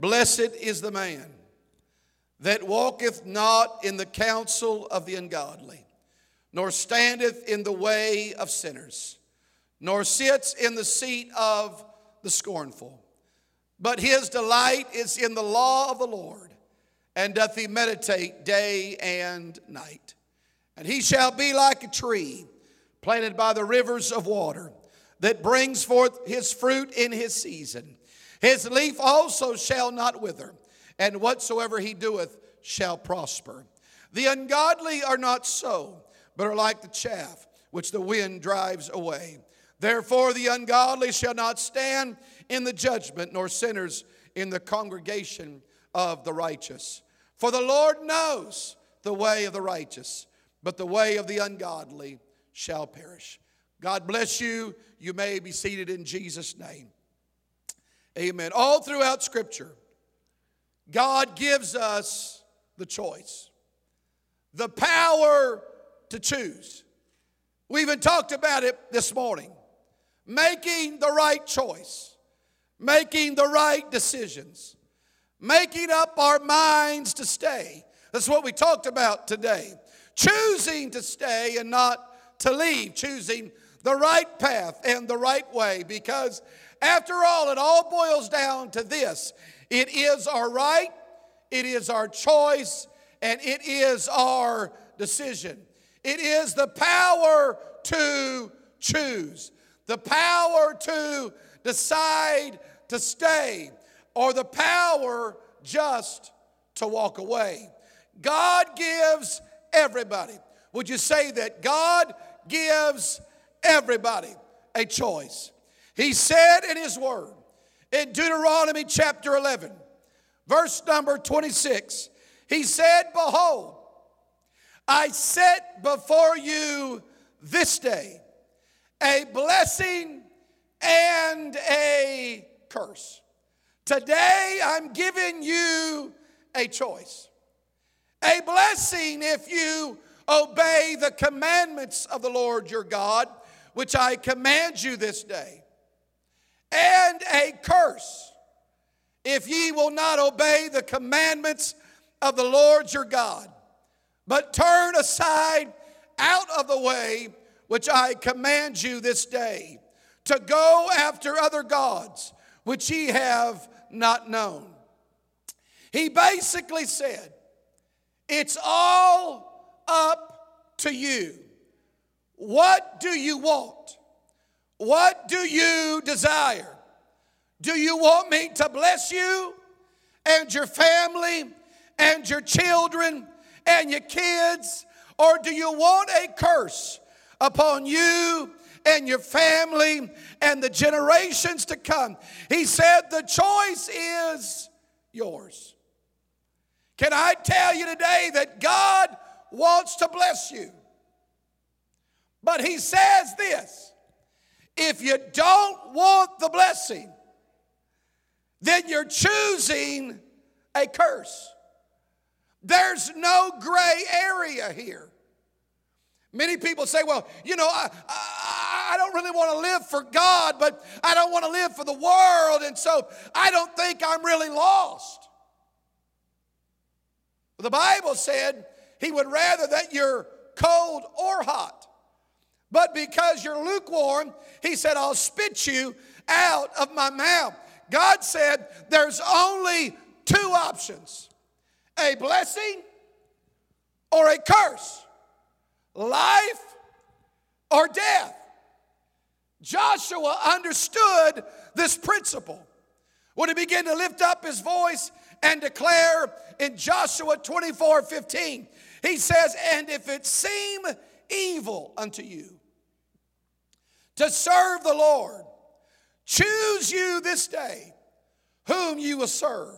Blessed is the man that walketh not in the counsel of the ungodly, nor standeth in the way of sinners, nor sits in the seat of the scornful. But his delight is in the law of the Lord, and doth he meditate day and night. And he shall be like a tree planted by the rivers of water, that brings forth his fruit in his season his leaf also shall not wither, and whatsoever he doeth shall prosper. The ungodly are not so, but are like the chaff which the wind drives away. Therefore, the ungodly shall not stand in the judgment, nor sinners in the congregation of the righteous. For the Lord knows the way of the righteous, but the way of the ungodly shall perish. God bless you. You may be seated in Jesus' name. Amen. All throughout Scripture, God gives us the choice, the power to choose. We even talked about it this morning. Making the right choice, making the right decisions, making up our minds to stay. That's what we talked about today. Choosing to stay and not to leave, choosing the right path and the right way because after all, it all boils down to this it is our right, it is our choice, and it is our decision. It is the power to choose, the power to decide to stay, or the power just to walk away. God gives everybody. Would you say that? God gives everybody a choice. He said in His Word in Deuteronomy chapter 11, verse number 26, He said, Behold, I set before you this day a blessing and a curse. Today I'm giving you a choice. A blessing if you obey the commandments of the Lord your God, which I command you this day and a curse if ye will not obey the commandments of the Lord your God, but turn aside out of the way which I command you this day, to go after other gods which ye have not known. He basically said, It's all up to you. What do you want? What do you desire? Do you want me to bless you and your family and your children and your kids? Or do you want a curse upon you and your family and the generations to come? He said, The choice is yours. Can I tell you today that God wants to bless you? But He says this if you don't want the blessing, then you're choosing a curse. There's no gray area here. Many people say, well, you know, I, I, I don't really want to live for God, but I don't want to live for the world, and so I don't think I'm really lost. The Bible said he would rather that you're cold or hot. But because you're lukewarm, he said, I'll spit you out of my mouth. God said there's only two options a blessing or a curse, life or death. Joshua understood this principle when he began to lift up his voice and declare in Joshua 24 15, he says, And if it seem evil unto you to serve the Lord. Choose you this day whom you will serve.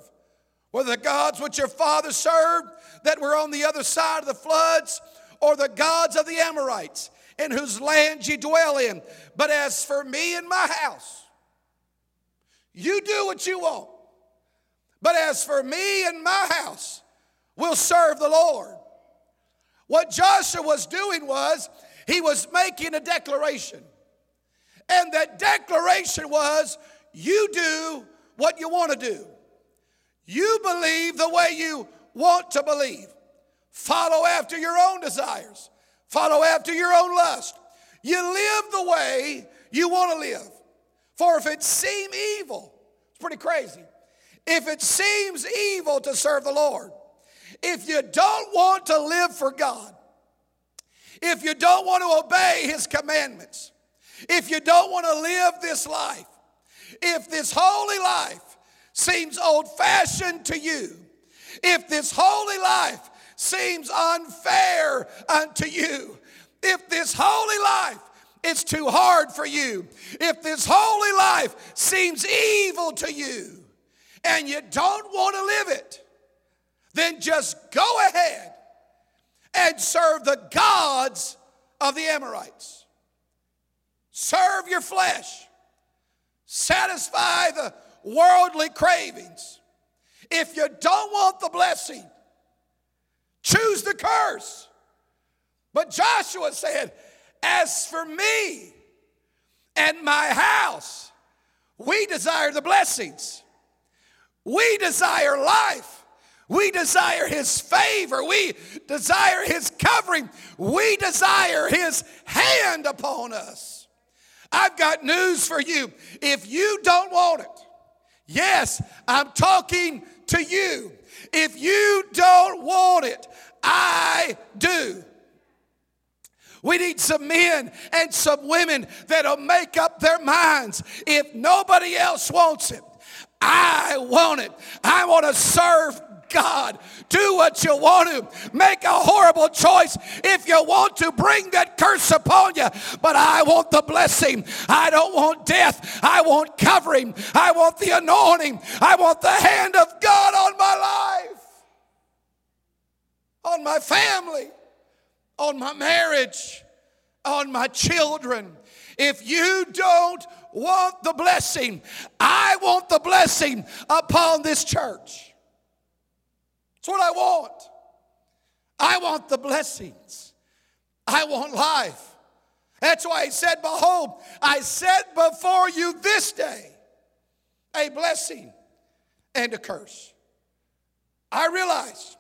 Whether the gods which your father served that were on the other side of the floods, or the gods of the Amorites in whose land ye dwell in. But as for me and my house, you do what you want. But as for me and my house, we'll serve the Lord. What Joshua was doing was he was making a declaration. And that declaration was you do what you want to do. You believe the way you want to believe. Follow after your own desires. Follow after your own lust. You live the way you want to live. For if it seem evil, it's pretty crazy. If it seems evil to serve the Lord, if you don't want to live for God, if you don't want to obey His commandments, if you don't want to live this life, if this holy life seems old fashioned to you, if this holy life seems unfair unto you, if this holy life is too hard for you, if this holy life seems evil to you, and you don't want to live it, then just go ahead and serve the gods of the Amorites. Serve your flesh, satisfy the worldly cravings. If you don't want the blessing, choose the curse. But Joshua said, As for me and my house, we desire the blessings. We desire life. We desire His favor. We desire His covering. We desire His hand upon us. I've got news for you. If you don't want it, yes, I'm talking to you. If you don't want it, I do. We need some men and some women that'll make up their minds. If nobody else wants it, I want it. I want to serve God. Do what you want to. Make a horrible choice if you want to. Bring that curse upon you. But I want the blessing. I don't want death. I want covering. I want the anointing. I want the hand of God on my life, on my family, on my marriage, on my children. If you don't want the blessing, I want the blessing upon this church. That's what I want. I want the blessings. I want life. That's why he said, Behold, I set before you this day a blessing and a curse. I realize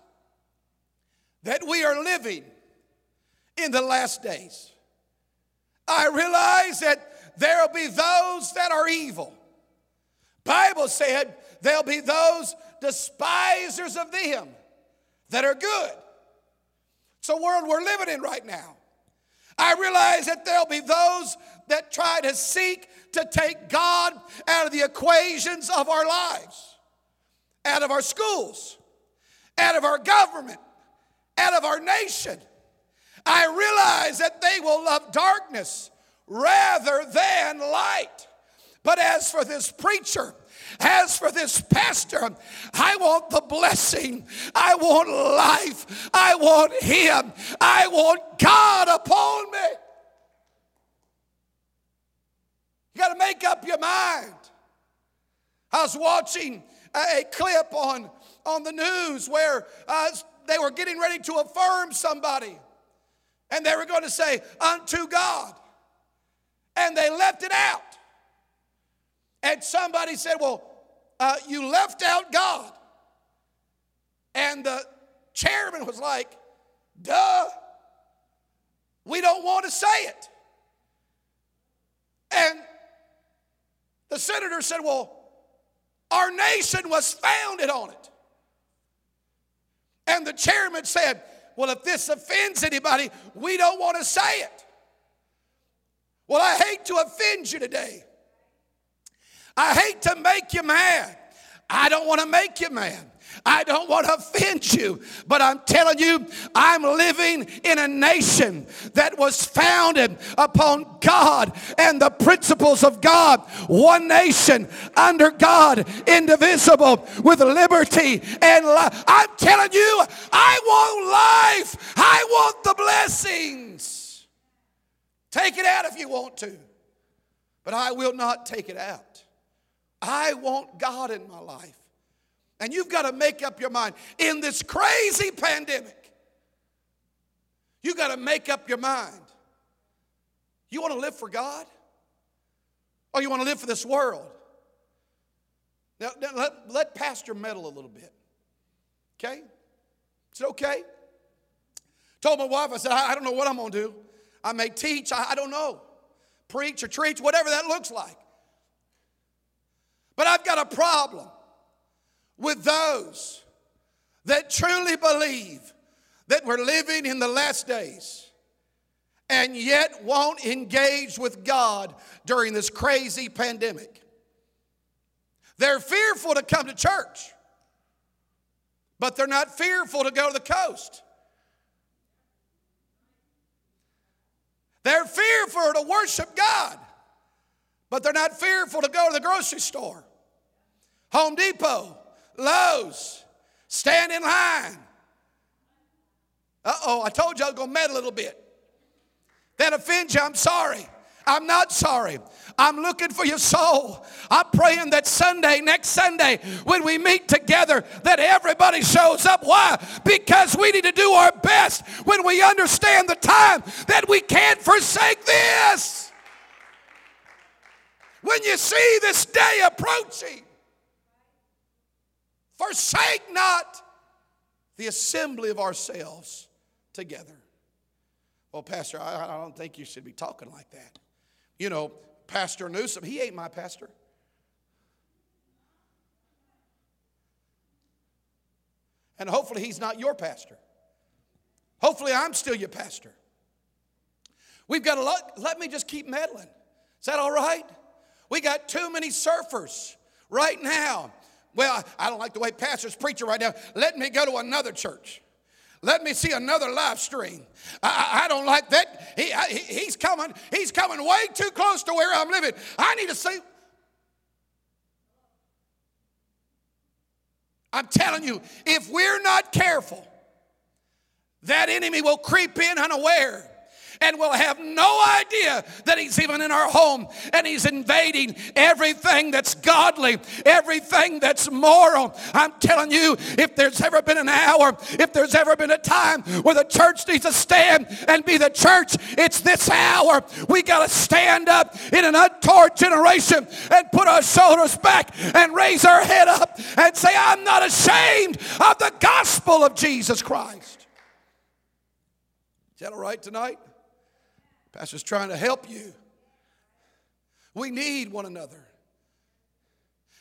that we are living in the last days. I realize that there'll be those that are evil. Bible said there'll be those despisers of them that are good. It's a world we're living in right now. I realize that there'll be those that try to seek to take God out of the equations of our lives, out of our schools, out of our government, out of our nation. I realize that they will love darkness rather than light. But as for this preacher, as for this pastor, I want the blessing. I want life. I want Him. I want God upon me. You got to make up your mind. I was watching a, clip on, on the news where uh, they were getting ready to affirm somebody. And they were going to say, unto God. And they left it out. And somebody said, Well, uh, you left out God. And the chairman was like, Duh, we don't want to say it. And the senator said, Well, our nation was founded on it. And the chairman said, Well, if this offends anybody, we don't want to say it. Well, I hate to offend you today. I hate to make you mad. I don't want to make you mad. I don't want to offend you, but I'm telling you, I'm living in a nation that was founded upon God and the principles of God. One nation under God, indivisible, with liberty and life. I'm telling you, I want life. I want the blessings. Take it out if you want to, but I will not take it out. I want God in my life. And you've got to make up your mind in this crazy pandemic. You've got to make up your mind. You want to live for God? Or you want to live for this world? Now, now let, let Pastor meddle a little bit. Okay? Is it okay? Told my wife, I said, I, I don't know what I'm going to do. I may teach, I, I don't know. Preach or treat, whatever that looks like. But I've got a problem with those that truly believe that we're living in the last days and yet won't engage with God during this crazy pandemic. They're fearful to come to church, but they're not fearful to go to the coast. They're fearful to worship God, but they're not fearful to go to the grocery store. Home Depot, Lowe's, stand in line. Uh oh, I told you I was going to meddle a little bit. That offends you, I'm sorry. I'm not sorry. I'm looking for your soul. I'm praying that Sunday, next Sunday, when we meet together, that everybody shows up. Why? Because we need to do our best when we understand the time that we can't forsake this. When you see this day approaching, forsake not the assembly of ourselves together. Well, Pastor, I, I don't think you should be talking like that. You know, Pastor Newsom, he ain't my pastor. And hopefully he's not your pastor. Hopefully I'm still your pastor. We've got a lot, let me just keep meddling. Is that all right? We got too many surfers right now. Well, I don't like the way pastors preaching right now. Let me go to another church. Let me see another live stream. I, I don't like that. He, I, he's coming. He's coming way too close to where I'm living. I need to see. I'm telling you, if we're not careful, that enemy will creep in unaware and we'll have no idea that he's even in our home and he's invading everything that's godly, everything that's moral. I'm telling you, if there's ever been an hour, if there's ever been a time where the church needs to stand and be the church, it's this hour. We got to stand up in an untoward generation and put our shoulders back and raise our head up and say, I'm not ashamed of the gospel of Jesus Christ. Is that all right tonight? Pastor's trying to help you. We need one another.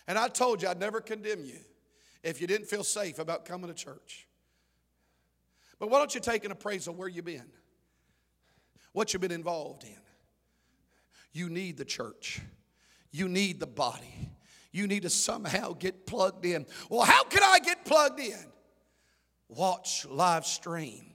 And I told you I'd never condemn you if you didn't feel safe about coming to church. But why don't you take an appraisal where you've been? What you've been involved in? You need the church. You need the body. You need to somehow get plugged in. Well, how can I get plugged in? Watch live stream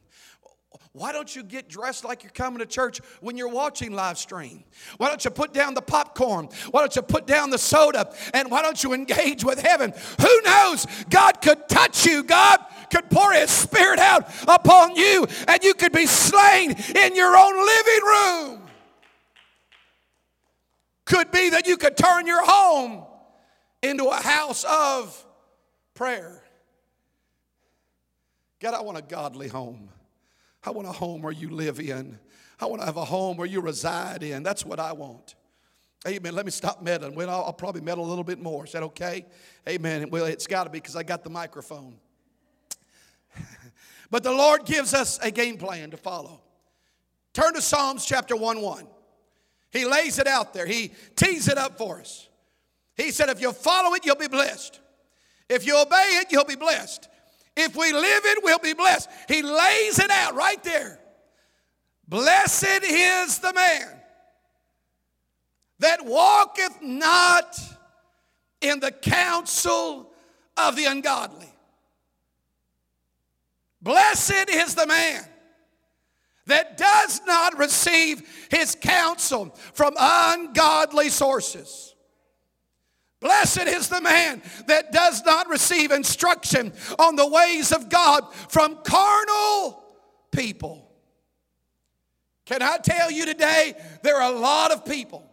why don't you get dressed like you're coming to church when you're watching live stream? Why don't you put down the popcorn? Why don't you put down the soda? And why don't you engage with heaven? Who knows? God could touch you. God could pour His Spirit out upon you, and you could be slain in your own living room. Could be that you could turn your home into a house of prayer. God, I want a godly home. I want a home where you live in. I want to have a home where you reside in. That's what I want. Amen. Let me stop meddling. Well, I'll, I'll probably meddle a little bit more. Is that okay? Amen. Well, it's got to be because I got the microphone. but the Lord gives us a game plan to follow. Turn to Psalms chapter 1 1. He lays it out there, He tees it up for us. He said, If you follow it, you'll be blessed. If you obey it, you'll be blessed. If we live it, we'll be blessed. He lays it out right there. Blessed is the man that walketh not in the counsel of the ungodly. Blessed is the man that does not receive his counsel from ungodly sources. Blessed is the man that does not receive instruction on the ways of God from carnal people. Can I tell you today, there are a lot of people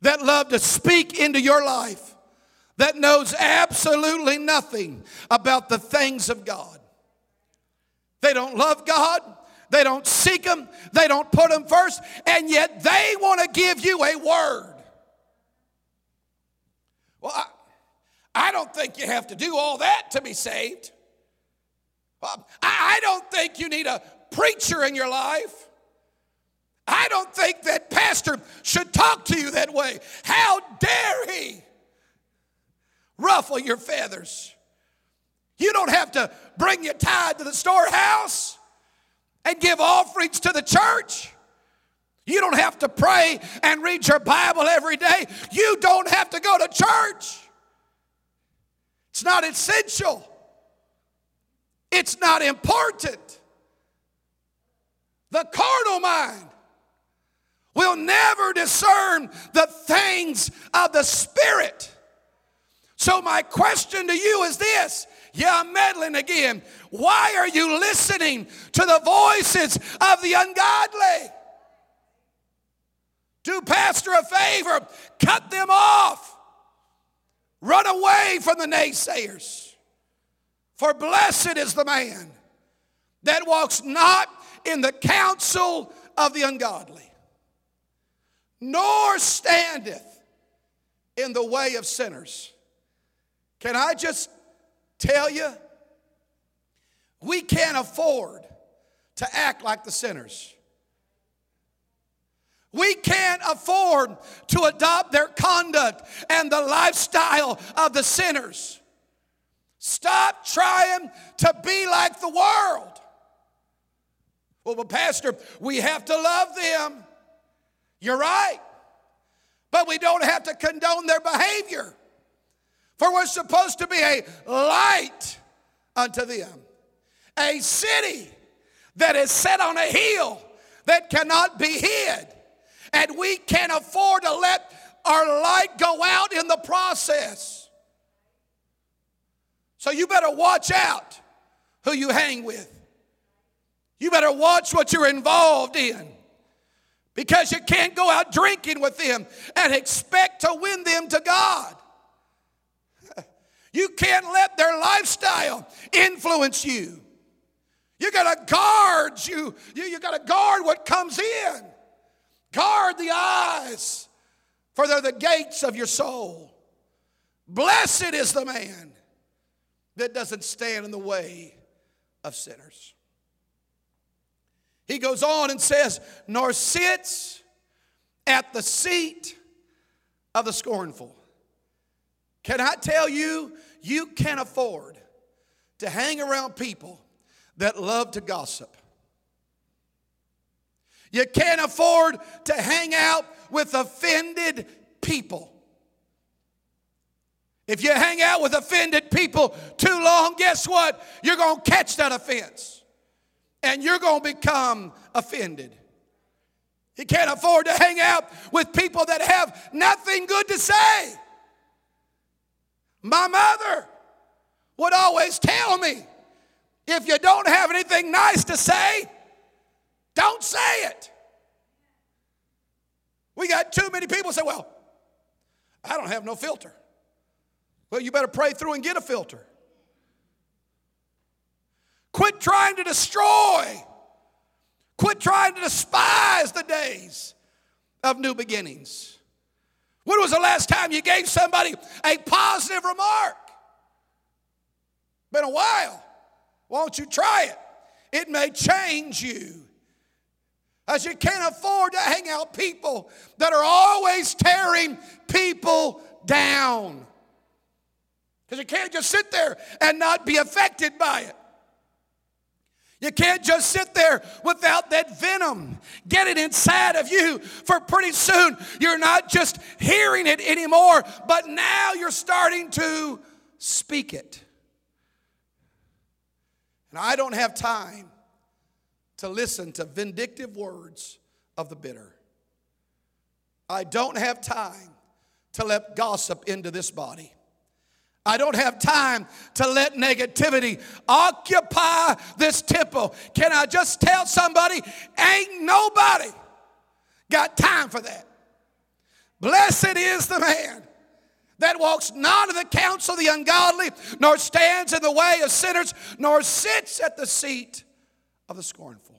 that love to speak into your life that knows absolutely nothing about the things of God. They don't love God. They don't seek Him. They don't put Him first. And yet they want to give you a word. Well, I, I don't think you have to do all that to be saved. I don't think you need a preacher in your life. I don't think that pastor should talk to you that way. How dare he ruffle your feathers? You don't have to bring your tithe to the storehouse and give offerings to the church. You don't have to pray and read your Bible every day. You don't have to go to church. It's not essential. It's not important. The carnal mind will never discern the things of the Spirit. So, my question to you is this yeah, I'm meddling again. Why are you listening to the voices of the ungodly? Do Pastor a favor, cut them off. Run away from the naysayers. For blessed is the man that walks not in the counsel of the ungodly, nor standeth in the way of sinners. Can I just tell you? We can't afford to act like the sinners. We can't afford to adopt their conduct and the lifestyle of the sinners. Stop trying to be like the world. Well, but Pastor, we have to love them. You're right. But we don't have to condone their behavior. For we're supposed to be a light unto them, a city that is set on a hill that cannot be hid. And we can't afford to let our light go out in the process. So you better watch out who you hang with. You better watch what you're involved in. Because you can't go out drinking with them and expect to win them to God. You can't let their lifestyle influence you. You got to guard you. You, you got to guard what comes in. Guard the eyes, for they're the gates of your soul. Blessed is the man that doesn't stand in the way of sinners. He goes on and says, nor sits at the seat of the scornful. Can I tell you, you can't afford to hang around people that love to gossip. You can't afford to hang out with offended people. If you hang out with offended people too long, guess what? You're going to catch that offense and you're going to become offended. You can't afford to hang out with people that have nothing good to say. My mother would always tell me if you don't have anything nice to say, don't say it. We got too many people say, Well, I don't have no filter. Well, you better pray through and get a filter. Quit trying to destroy. Quit trying to despise the days of new beginnings. When was the last time you gave somebody a positive remark? Been a while. Won't you try it? It may change you. As you can't afford to hang out people that are always tearing people down. Because you can't just sit there and not be affected by it. You can't just sit there without that venom getting inside of you, for pretty soon you're not just hearing it anymore, but now you're starting to speak it. And I don't have time to listen to vindictive words of the bitter. I don't have time to let gossip into this body. I don't have time to let negativity occupy this temple. Can I just tell somebody, ain't nobody got time for that? Blessed is the man that walks not in the counsel of the ungodly, nor stands in the way of sinners, nor sits at the seat of the scornful.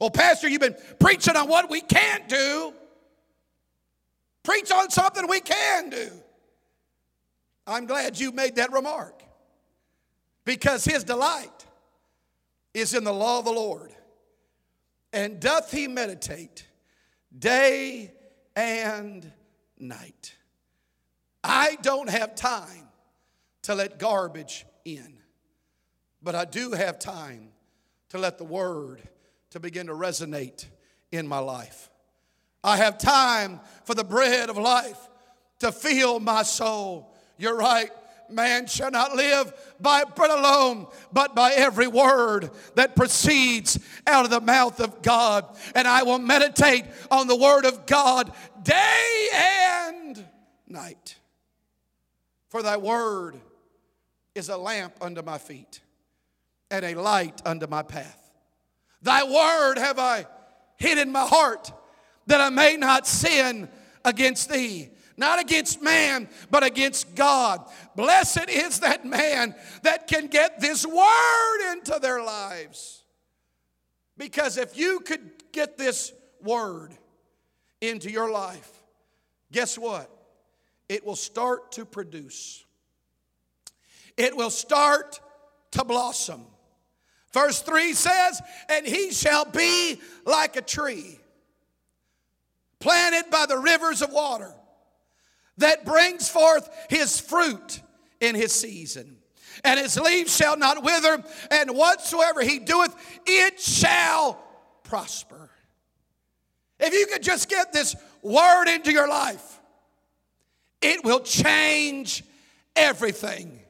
Well, Pastor, you've been preaching on what we can't do. Preach on something we can do. I'm glad you made that remark because his delight is in the law of the Lord. And doth he meditate day and night. I don't have time to let garbage in, but I do have time to let the word to begin to resonate in my life. I have time for the bread of life to fill my soul. You're right. Man shall not live by bread alone, but by every word that proceeds out of the mouth of God. And I will meditate on the word of God day and night. For thy word is a lamp unto my feet and a light unto my path. Thy word have I hid in my heart that I may not sin against thee. Not against man, but against God. Blessed is that man that can get this word into their lives. Because if you could get this word into your life, guess what? It will start to produce. It will start to blossom. Verse 3 says, And he shall be like a tree planted by the rivers of water that brings forth his fruit in his season. And his leaves shall not wither, and whatsoever he doeth, it shall prosper. If you could just get this word into your life, it will change everything.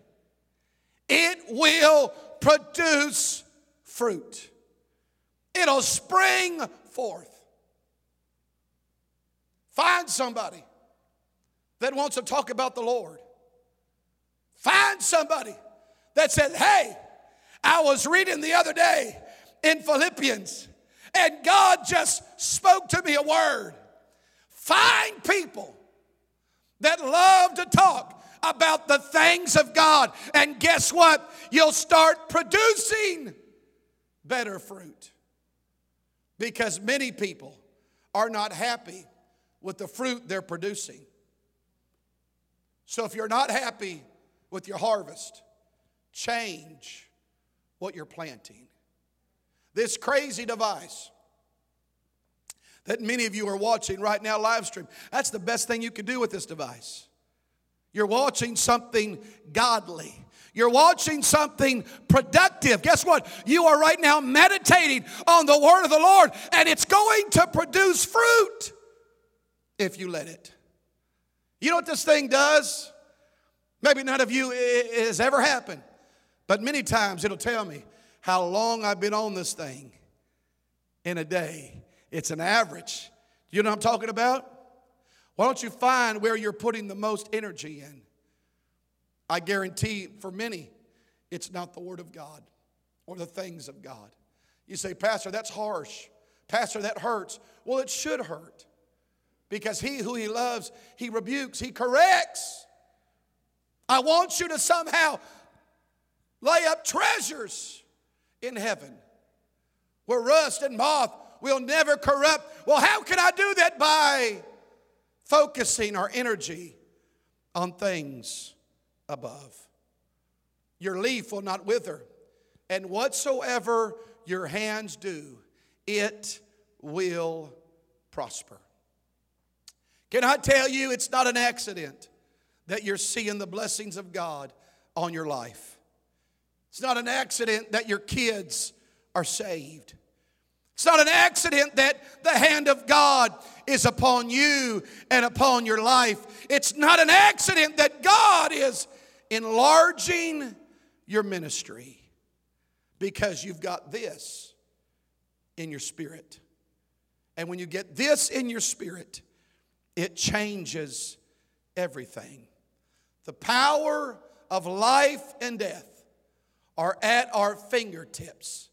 It will produce fruit, it'll spring forth. Find somebody that wants to talk about the Lord. Find somebody that says, Hey, I was reading the other day in Philippians and God just spoke to me a word. Find people that love to talk about the things of God. And guess what? You'll start producing better fruit. Because many people are not happy with the fruit they're producing. So if you're not happy with your harvest, change what you're planting. This crazy device that many of you are watching right now live stream, that's the best thing you can do with this device. You're watching something godly. You're watching something productive. Guess what? You are right now meditating on the word of the Lord, and it's going to produce fruit if you let it. You know what this thing does? Maybe none of you it has ever happened, but many times it'll tell me how long I've been on this thing in a day. It's an average. You know what I'm talking about? Why don't you find where you're putting the most energy in? I guarantee for many, it's not the Word of God or the things of God. You say, Pastor, that's harsh. Pastor, that hurts. Well, it should hurt because he who he loves, he rebukes, he corrects. I want you to somehow lay up treasures in heaven where rust and moth will never corrupt. Well, how can I do that? By focusing our energy on things above. Your leaf will not wither, and whatsoever your hands do, it will prosper. Can I tell you, it's not an accident that you're seeing the blessings of God on your life. It's not an accident that your kids are saved. It's not an accident that the hand of God is upon you and upon your life. It's not an accident that God is enlarging your ministry because you've got this in your spirit. And when you get this in your spirit, it changes everything. The power of life and death are at our fingertips.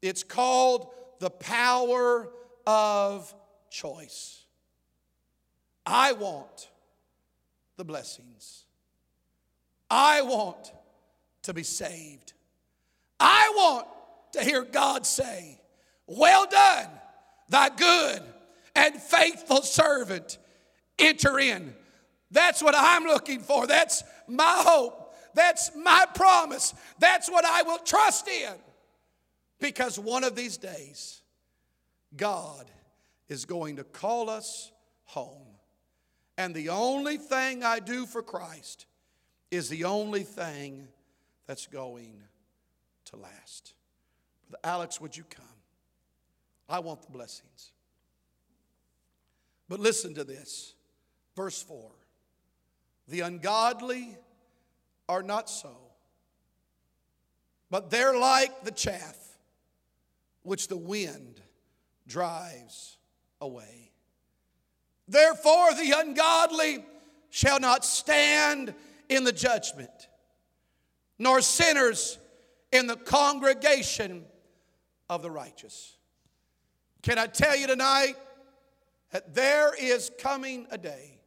It's called the power of choice. I want the blessings. I want to be saved. I want to hear God say, Well done, thy good and faithful servant enter in. That's what I'm looking for. That's my hope. That's my promise. That's what I will trust in. Because one of these days, God is going to call us home. And the only thing I do for Christ is the only thing that's going to last. Brother Alex, would you come? I want the blessings. But listen to this. Verse 4 The ungodly are not so, but they're like the chaff which the wind drives away. Therefore, the ungodly shall not stand in the judgment, nor sinners in the congregation of the righteous. Can I tell you tonight that there is coming a day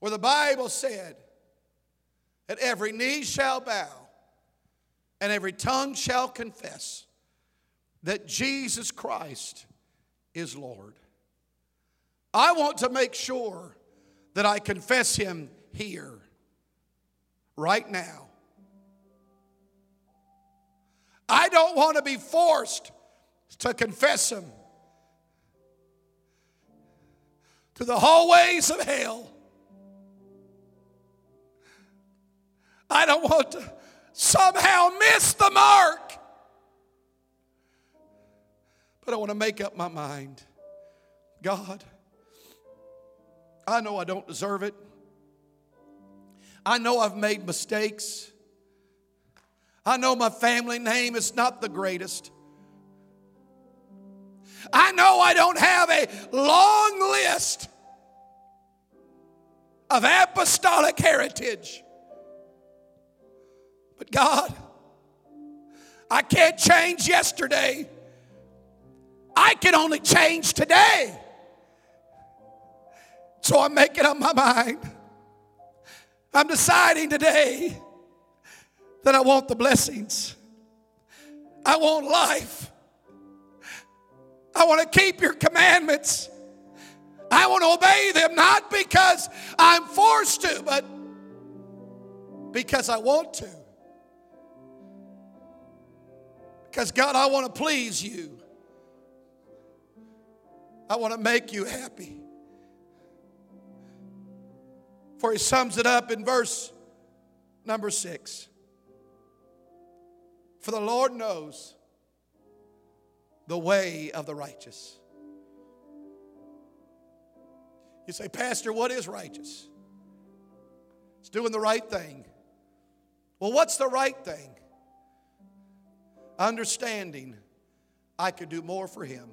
where the Bible said that every knee shall bow and every tongue shall confess that Jesus Christ is Lord. I want to make sure that I confess Him here, right now. I don't want to be forced to confess Him to the hallways of hell. I don't want to somehow miss the mark. But I want to make up my mind God, I know I don't deserve it. I know I've made mistakes. I know my family name is not the greatest. I know I don't have a long list of apostolic heritage. But God, I can't change yesterday. I can only change today. So I'm making up my mind. I'm deciding today that I want the blessings. I want life. I want to keep your commandments. I want to obey them not because I'm forced to, but because I want to. Because, God, I want to please you. I want to make you happy. For he sums it up in verse number six. For the Lord knows the way of the righteous. You say, Pastor, what is righteous? It's doing the right thing. Well, what's the right thing? Understanding I could do more for Him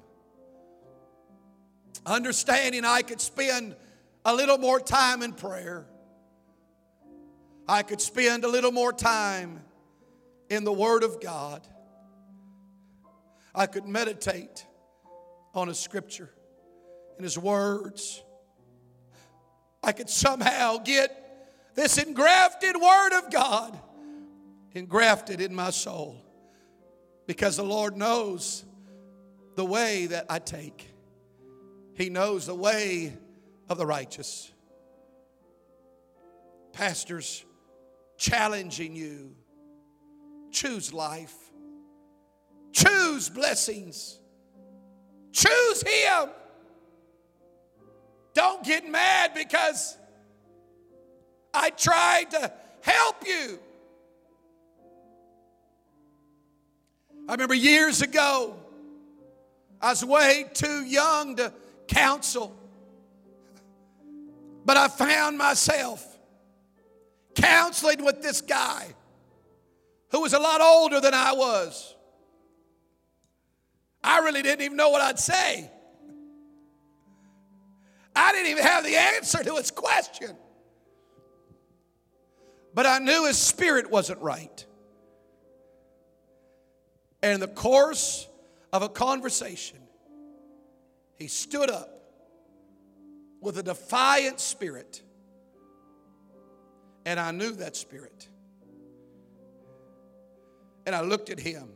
understanding I could spend a little more time in prayer. I could spend a little more time in the Word of God. I could meditate on His Scripture and His words. I could somehow get this engrafted Word of God engrafted in my soul because the Lord knows the way that I take. He knows the way of the righteous. Pastors challenging you choose life, choose blessings, choose Him. Don't get mad because I tried to help you. I remember years ago, I was way too young to counsel. But I found myself counseling with this guy who was a lot older than I was. I really didn't even know what I'd say. I didn't even have the answer to his question. But I knew his spirit wasn't right. And in the course of a conversation, he stood up with a defiant spirit. And I knew that spirit. And I looked at him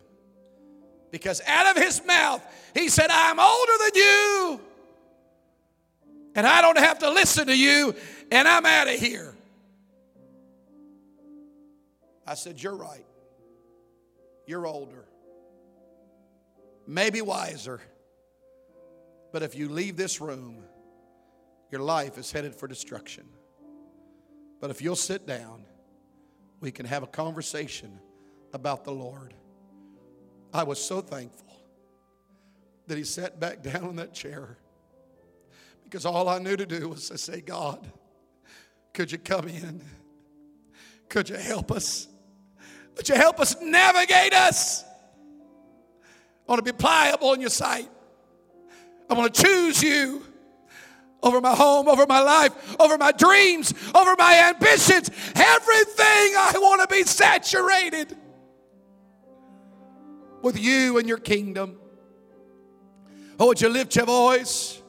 because out of his mouth he said, I'm older than you. and I don't have to listen to you, and I'm out of here. I said, You're right. You're older, maybe wiser. But if you leave this room, your life is headed for destruction. But if you'll sit down, we can have a conversation about the Lord. I was so thankful that he sat back down in that chair because all I knew to do was to say, God, could you come in? Could you help us? Would you help us navigate us? I want to be pliable in your sight. I want to choose you over my home, over my life, over my dreams, over my ambitions. Everything I want to be saturated with you and your kingdom. Oh, would you lift your voice?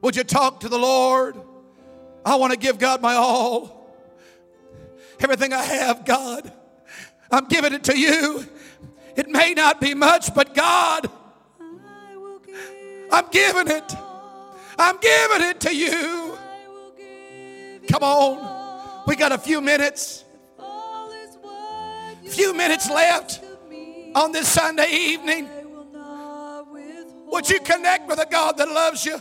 Would you talk to the Lord? I want to give God my all. Everything I have, God, I'm giving it to you. It may not be much, but God, I'm giving it. I'm giving it to you. Come on. We got a few minutes. Few minutes left on this Sunday evening. Would you connect with a God that loves you?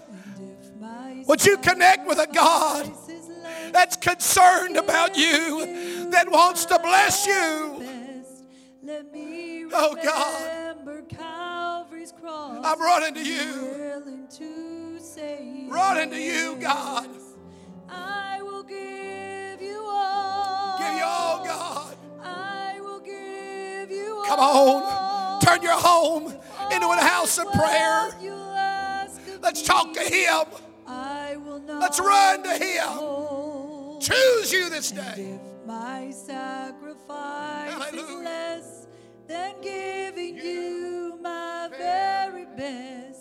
Would you connect with a God that's concerned about you, that wants to bless you? Oh God, I'm running to you. Running into you, God. I will give you all. Give you all, God. I will give you Come on. Turn your home into a house of prayer. You ask of Let's talk to Him. I will not Let's run to Him. Choose you this day. if my sacrifice Hallelujah. is less than giving you my very best,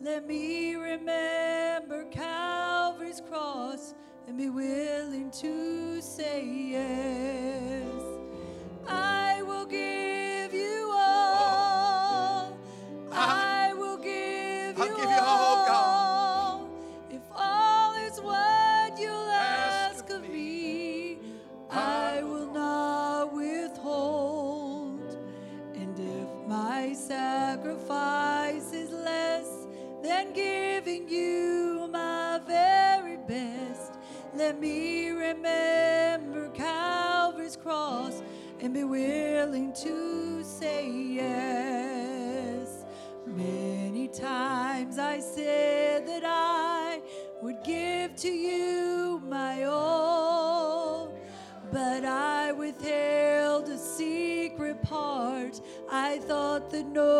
let me remember Calvary's cross and be willing to say yes. I will give I thought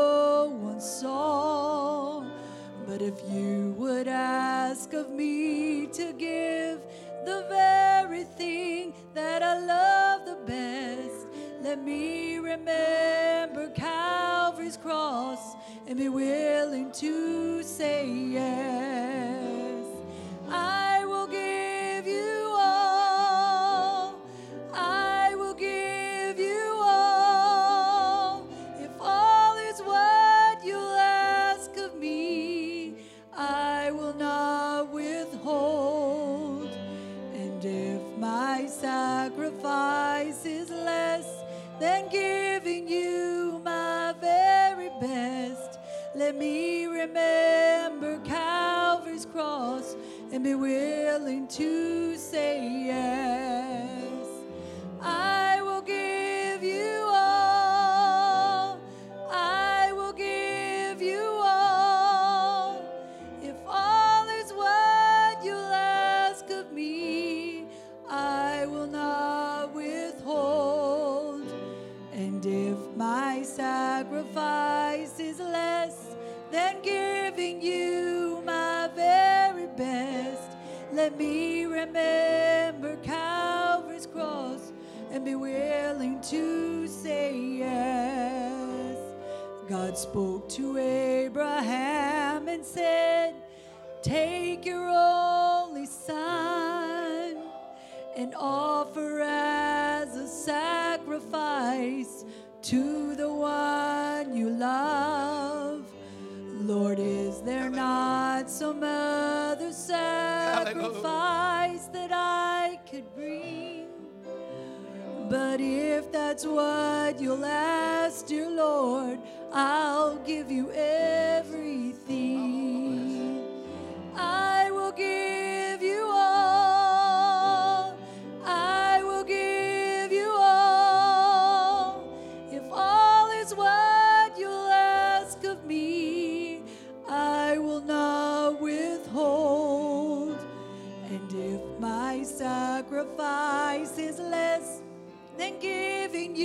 offer as a sacrifice to the one you love. Lord, is there not some other sacrifice that I could bring. But if that's what you'll ask, dear Lord, I'll give you everything.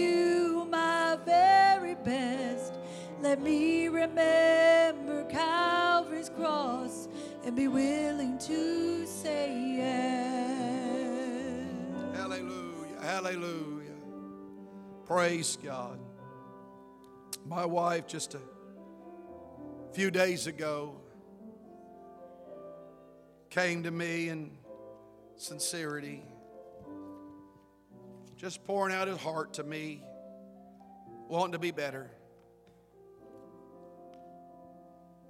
You my very best, let me remember Calvary's cross and be willing to say yes. Hallelujah. Hallelujah. Praise God. My wife, just a few days ago, came to me in sincerity, just pouring out his heart to me, wanting to be better.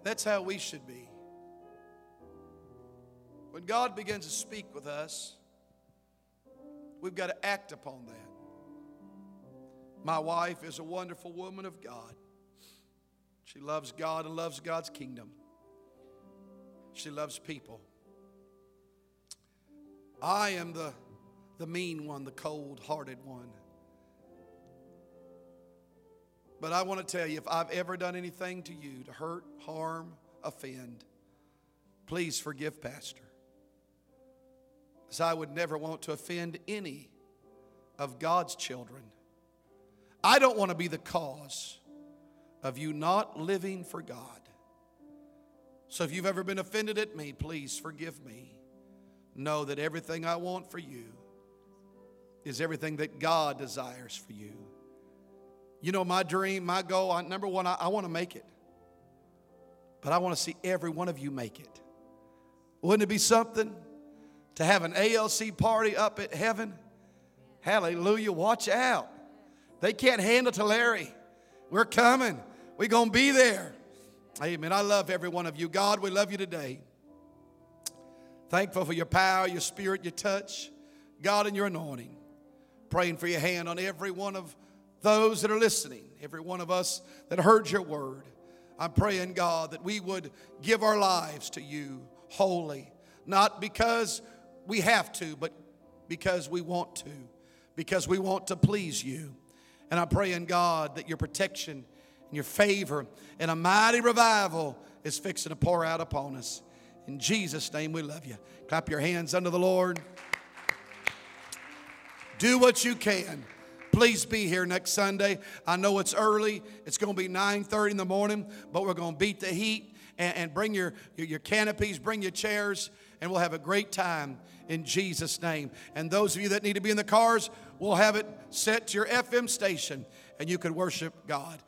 That's how we should be. When God begins to speak with us, we've got to act upon that. My wife is a wonderful woman of God. She loves God and loves God's kingdom. She loves people. I am the, the mean one, the cold hearted one. But I want to tell you if I've ever done anything to you to hurt, harm, offend, please forgive Pastor. As I would never want to offend any of God's children. I don't want to be the cause of you not living for God. So if you've ever been offended at me, please forgive me. Know that everything I want for you is everything that God desires for you. You know, my dream, my goal, I, number one, I, I want to make it. But I want to see every one of you make it. Wouldn't it be something to have an ALC party up at heaven? Hallelujah. Watch out. They can't handle Tulare. We're coming. We're going to be there. Amen. I love every one of you. God, we love you today. Thankful for your power, your spirit, your touch, God, and your anointing. Praying for your hand on every one of those that are listening, every one of us that heard your word. I'm praying, God, that we would give our lives to you wholly, not because we have to, but because we want to, because we want to please you. And I'm praying, God, that your protection and your favor and a mighty revival is fixing to pour out upon us. In Jesus' name, we love you. Clap your hands unto the Lord. Do what you can. Please be here next Sunday. I know it's early. It's going to be 9:30 in the morning, but we're going to beat the heat and, and bring your, your, your canopies, bring your chairs, and we'll have a great time in Jesus' name. And those of you that need to be in the cars, we'll have it set to your FM station, and you can worship God.